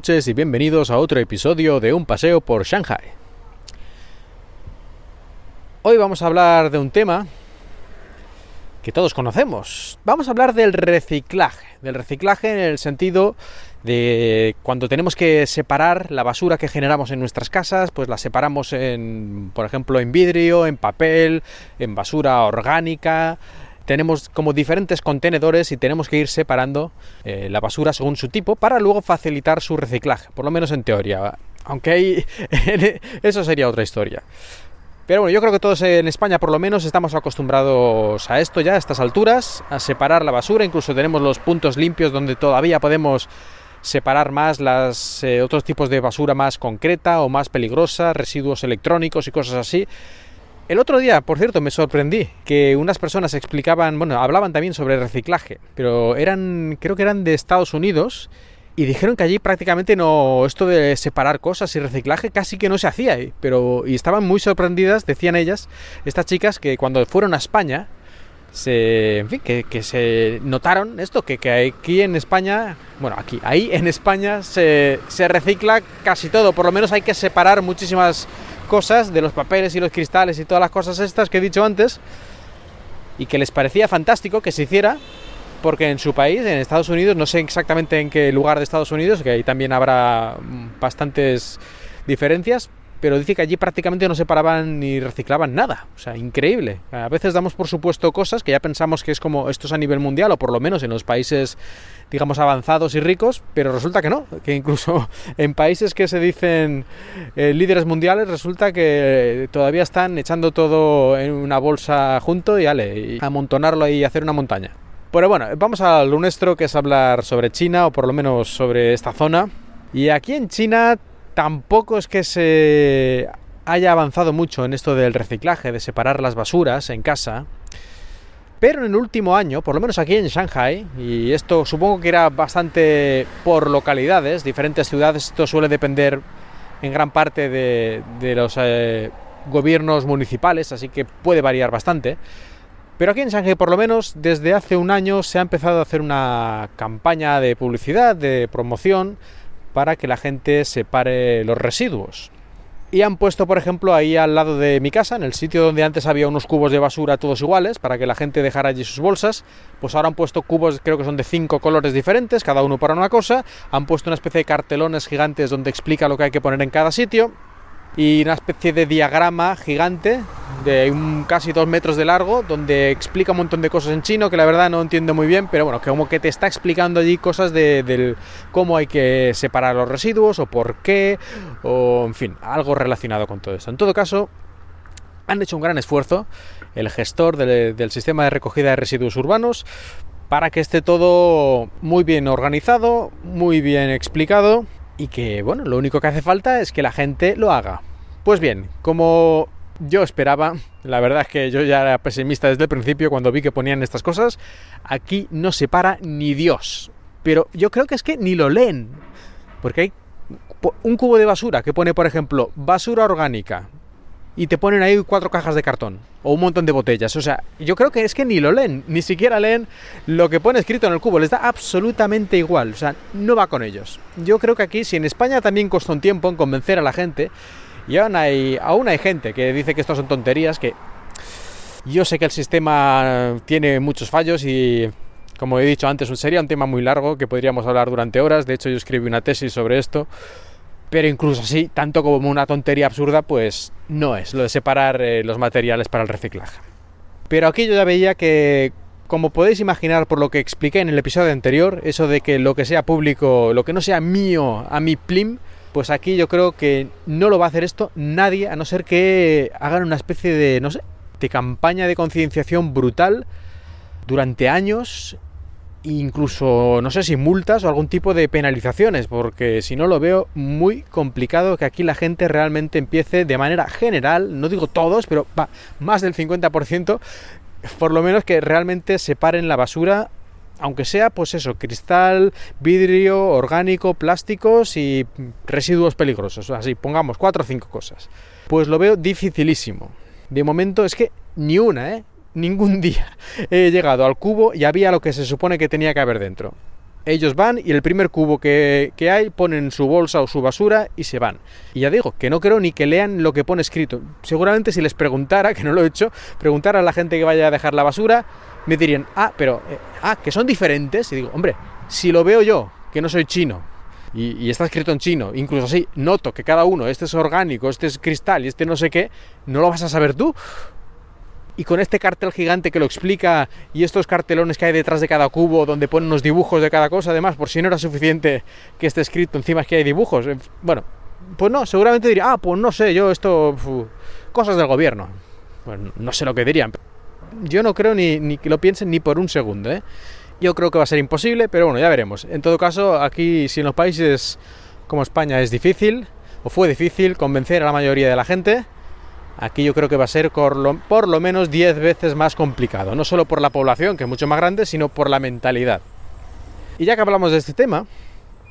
Noches y bienvenidos a otro episodio de Un paseo por Shanghai. Hoy vamos a hablar de un tema que todos conocemos. Vamos a hablar del reciclaje, del reciclaje en el sentido de cuando tenemos que separar la basura que generamos en nuestras casas, pues la separamos en, por ejemplo, en vidrio, en papel, en basura orgánica, tenemos como diferentes contenedores y tenemos que ir separando eh, la basura según su tipo para luego facilitar su reciclaje, por lo menos en teoría. Aunque ahí eso sería otra historia. Pero bueno, yo creo que todos en España por lo menos estamos acostumbrados a esto ya, a estas alturas, a separar la basura, incluso tenemos los puntos limpios donde todavía podemos separar más las eh, otros tipos de basura más concreta o más peligrosa, residuos electrónicos y cosas así. El otro día, por cierto, me sorprendí que unas personas explicaban, bueno, hablaban también sobre reciclaje, pero eran, creo que eran de Estados Unidos y dijeron que allí prácticamente no, esto de separar cosas y reciclaje casi que no se hacía, pero y estaban muy sorprendidas, decían ellas, estas chicas que cuando fueron a España, se, en fin, que, se notaron esto, que, que, aquí en España, bueno, aquí, ahí en España se, se recicla casi todo, por lo menos hay que separar muchísimas cosas de los papeles y los cristales y todas las cosas estas que he dicho antes y que les parecía fantástico que se hiciera porque en su país, en Estados Unidos, no sé exactamente en qué lugar de Estados Unidos, que ahí también habrá bastantes diferencias, pero dice que allí prácticamente no separaban ni reciclaban nada. O sea, increíble. A veces damos por supuesto cosas que ya pensamos que es como esto es a nivel mundial, o por lo menos en los países, digamos, avanzados y ricos, pero resulta que no, que incluso en países que se dicen eh, líderes mundiales, resulta que todavía están echando todo en una bolsa junto y, ale, y amontonarlo y hacer una montaña. Pero bueno, vamos a lo nuestro, que es hablar sobre China, o por lo menos sobre esta zona. Y aquí en China tampoco es que se haya avanzado mucho en esto del reciclaje, de separar las basuras en casa. Pero en el último año, por lo menos aquí en Shanghai, y esto supongo que era bastante por localidades, diferentes ciudades, esto suele depender en gran parte de, los eh, gobiernos municipales, así que puede variar bastante. Pero aquí en Shanghai, por lo menos, desde hace un año se ha empezado a hacer una campaña de publicidad, de promoción, para que la gente separe los residuos. Y han puesto, por ejemplo, ahí al lado de mi casa, en el sitio donde antes había unos cubos de basura todos iguales, para que la gente dejara allí sus bolsas, pues ahora han puesto cubos, creo que son de cinco colores diferentes, cada uno para una cosa, han puesto una especie de cartelones gigantes donde explica lo que hay que poner en cada sitio, y una especie de diagrama gigante de un casi dos metros de largo donde explica un montón de cosas en chino que la verdad no entiendo muy bien pero bueno que como que te está explicando allí cosas de, cómo hay que separar los residuos o por qué o en fin algo relacionado con todo esto en todo caso han hecho un gran esfuerzo el gestor del sistema de recogida de residuos urbanos para que esté todo muy bien organizado muy bien explicado y que, bueno, lo único que hace falta es que la gente lo haga. Pues bien, como yo esperaba, la verdad es que yo ya era pesimista desde el principio cuando vi que ponían estas cosas, aquí no se para ni Dios. Pero yo creo que es que ni lo leen, porque hay un cubo de basura que pone, por ejemplo, basura orgánica, y te ponen ahí cuatro cajas de cartón o un montón de botellas. O sea, yo creo que es que ni lo leen, ni siquiera leen lo que pone escrito en el cubo. Les da absolutamente igual. O sea, no va con ellos. Yo creo que aquí, si en España también costó un tiempo en convencer a la gente, y aún hay, aún hay gente que dice que esto son tonterías, que yo sé que el sistema tiene muchos fallos y como he dicho antes, sería un tema muy largo que podríamos hablar durante horas. De hecho, yo escribí una tesis sobre esto. Pero incluso así, tanto como una tontería absurda, pues no es lo de separar eh, los materiales para el reciclaje. Pero aquí yo ya veía que, como podéis imaginar por lo que expliqué en el episodio anterior, eso de que lo que sea público, lo que no sea mío a mi plim, pues aquí yo creo que no lo va a hacer esto nadie, a no ser que hagan una especie de, no sé, de campaña de concienciación brutal durante años incluso no sé si multas o algún tipo de penalizaciones, porque si no lo veo muy complicado que aquí la gente realmente empiece de manera general, no digo todos, pero más del 50%, por lo menos que realmente separen la basura, aunque sea pues eso, cristal, vidrio, orgánico, plásticos y residuos peligrosos, así pongamos cuatro o cinco cosas. Pues lo veo dificilísimo. De momento es que ni una, ¿eh? ningún día he llegado al cubo y había lo que se supone que tenía que haber dentro. Ellos van y el primer cubo que, que, hay ponen su bolsa o su basura y se van. Y ya digo, que no creo ni que lean lo que pone escrito. Seguramente si les preguntara, que no lo he hecho, preguntara a la gente que vaya a dejar la basura, me dirían, ah, pero, eh, ah, que son diferentes. Y digo, hombre, si lo veo yo, que no soy chino, y, y, está escrito en chino, incluso así, noto que cada uno, este es orgánico, este es cristal y este no sé qué, ¿no lo vas a saber tú? Y con este cartel gigante que lo explica y estos cartelones que hay detrás de cada cubo donde ponen los dibujos de cada cosa, además, por si no era suficiente que esté escrito, encima es que hay dibujos. Bueno, pues no, seguramente diría, ah, pues no sé, yo esto, uf, cosas del gobierno. Pues no sé lo que dirían. Yo no creo ni, ni que lo piensen ni por un segundo, ¿eh? Yo creo que va a ser imposible, pero bueno, ya veremos. En todo caso, aquí, si en los países como España es difícil, o fue difícil convencer a la mayoría de la gente, Aquí yo creo que va a ser por lo, menos 10 veces más complicado, no solo por la población, que es mucho más grande, sino por la mentalidad. Y ya que hablamos de este tema,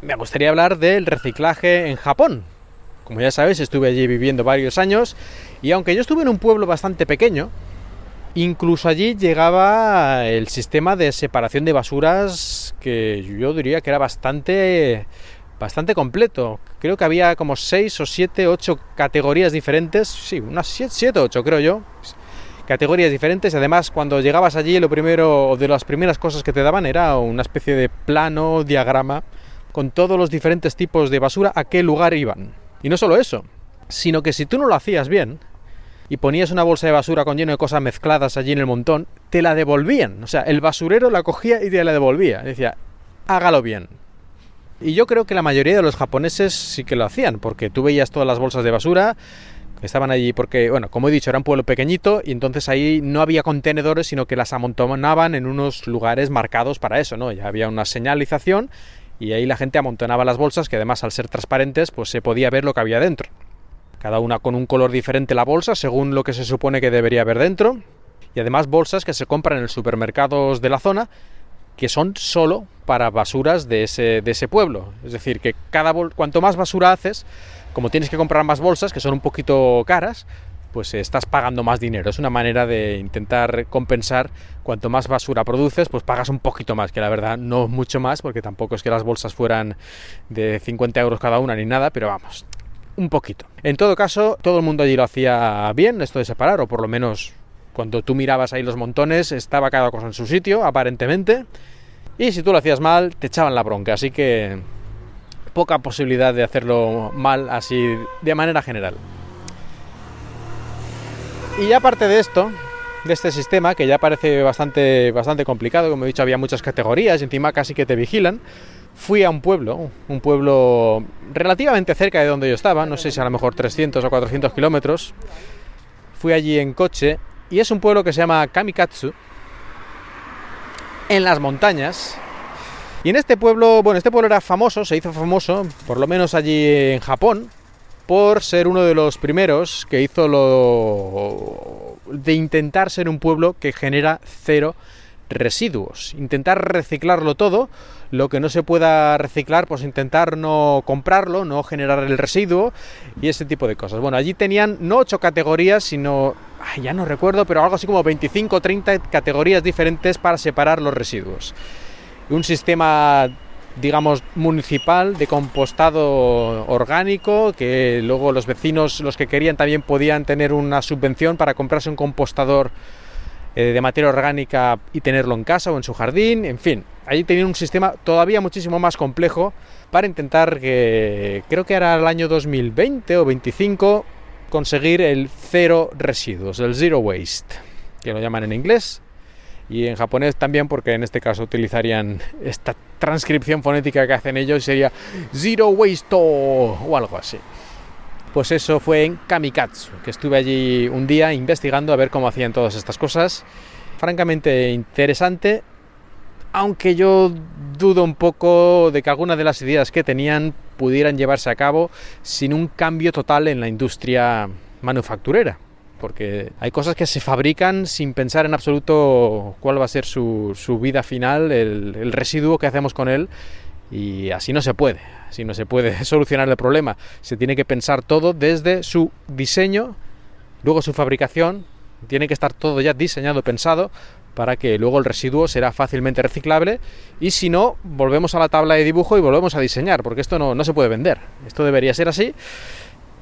me gustaría hablar del reciclaje en Japón. Como ya sabes, estuve allí viviendo varios años y aunque yo estuve en un pueblo bastante pequeño, incluso allí llegaba el sistema de separación de basuras que yo diría que era bastante bastante completo. Creo que había como 6 o 7, 8 categorías diferentes. Sí, unas 7 o 8 creo yo. Categorías diferentes. Además, cuando llegabas allí, lo primero, de las primeras cosas que te daban era una especie de plano, diagrama, con todos los diferentes tipos de basura a qué lugar iban. Y no solo eso, sino que si tú no lo hacías bien, y ponías una bolsa de basura con lleno de cosas mezcladas allí en el montón, te la devolvían. O sea, el basurero la cogía y te la devolvía. Decía, hágalo bien. Y yo creo que la mayoría de los japoneses sí que lo hacían, porque tú veías todas las bolsas de basura estaban allí, porque, bueno, como he dicho, era un pueblo pequeñito y entonces ahí no había contenedores, sino que las amontonaban en unos lugares marcados para eso, ¿no? Ya había una señalización y ahí la gente amontonaba las bolsas, que además al ser transparentes, pues se podía ver lo que había dentro. Cada una con un color diferente la bolsa, según lo que se supone que debería haber dentro. Y además bolsas que se compran en los supermercados de la zona, que son solo para basuras de ese, de ese pueblo. Es decir, que cada cuanto más basura haces, como tienes que comprar más bolsas, que son un poquito caras, pues estás pagando más dinero. Es una manera de intentar compensar cuanto más basura produces, pues pagas un poquito más, que la verdad no mucho más, porque tampoco es que las bolsas fueran de 50 euros cada una ni nada, pero vamos, un poquito. En todo caso, todo el mundo allí lo hacía bien, esto de separar, o por lo menos cuando tú mirabas ahí los montones, estaba cada cosa en su sitio, aparentemente. Y si tú lo hacías mal, te echaban la bronca. Así que poca posibilidad de hacerlo mal así de manera general. Y aparte de esto, de este sistema, que ya parece bastante, bastante complicado, como he dicho, había muchas categorías, encima casi que te vigilan, fui a un pueblo, un pueblo relativamente cerca de donde yo estaba, no sé si a lo mejor 300 o 400 kilómetros. Fui allí en coche y es un pueblo que se llama Kamikatsu, en las montañas. Y en este pueblo, bueno, este pueblo era famoso, se hizo famoso, por lo menos allí en Japón, por ser uno de los primeros que hizo lo de intentar ser un pueblo que genera cero residuos, intentar reciclarlo todo, lo que no se pueda reciclar, pues intentar no comprarlo, no generar el residuo y ese tipo de cosas. Bueno, allí tenían no ocho categorías, sino, ya no recuerdo, pero algo así como 25 o 30 categorías diferentes para separar los residuos. Un sistema digamos, municipal de compostado orgánico, que luego los vecinos, los que querían, también podían tener una subvención para comprarse un compostador eh, de materia orgánica y tenerlo en casa o en su jardín, en fin. Allí tenían un sistema todavía muchísimo más complejo para intentar que, creo que era el año 2020 o 25, conseguir el cero residuos, el zero waste, que lo llaman en inglés, y en japonés también porque en este caso utilizarían esta transcripción fonética que hacen ellos sería zero waste o algo así pues eso fue en Kamikatsu, que estuve allí un día investigando a ver cómo hacían todas estas cosas. Francamente interesante, aunque yo dudo un poco de que algunas de las ideas que tenían pudieran llevarse a cabo sin un cambio total en la industria manufacturera. Porque hay cosas que se fabrican sin pensar en absoluto cuál va a ser su, vida final, el residuo que hacemos con él, y así no se puede, así no se puede solucionar el problema. Se tiene que pensar todo desde su diseño, luego su fabricación, tiene que estar todo ya diseñado, pensado para que luego el residuo será fácilmente reciclable y si no, volvemos a la tabla de dibujo y volvemos a diseñar, porque esto no, se puede vender. Esto debería ser así,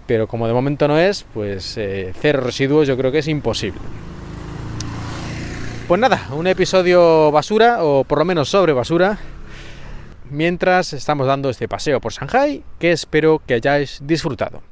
pero como de momento no es, pues eh, cero residuos yo creo que es imposible. Pues nada, un episodio basura, o por lo menos sobre basura, mientras estamos dando este paseo por Shanghai, que espero que hayáis disfrutado.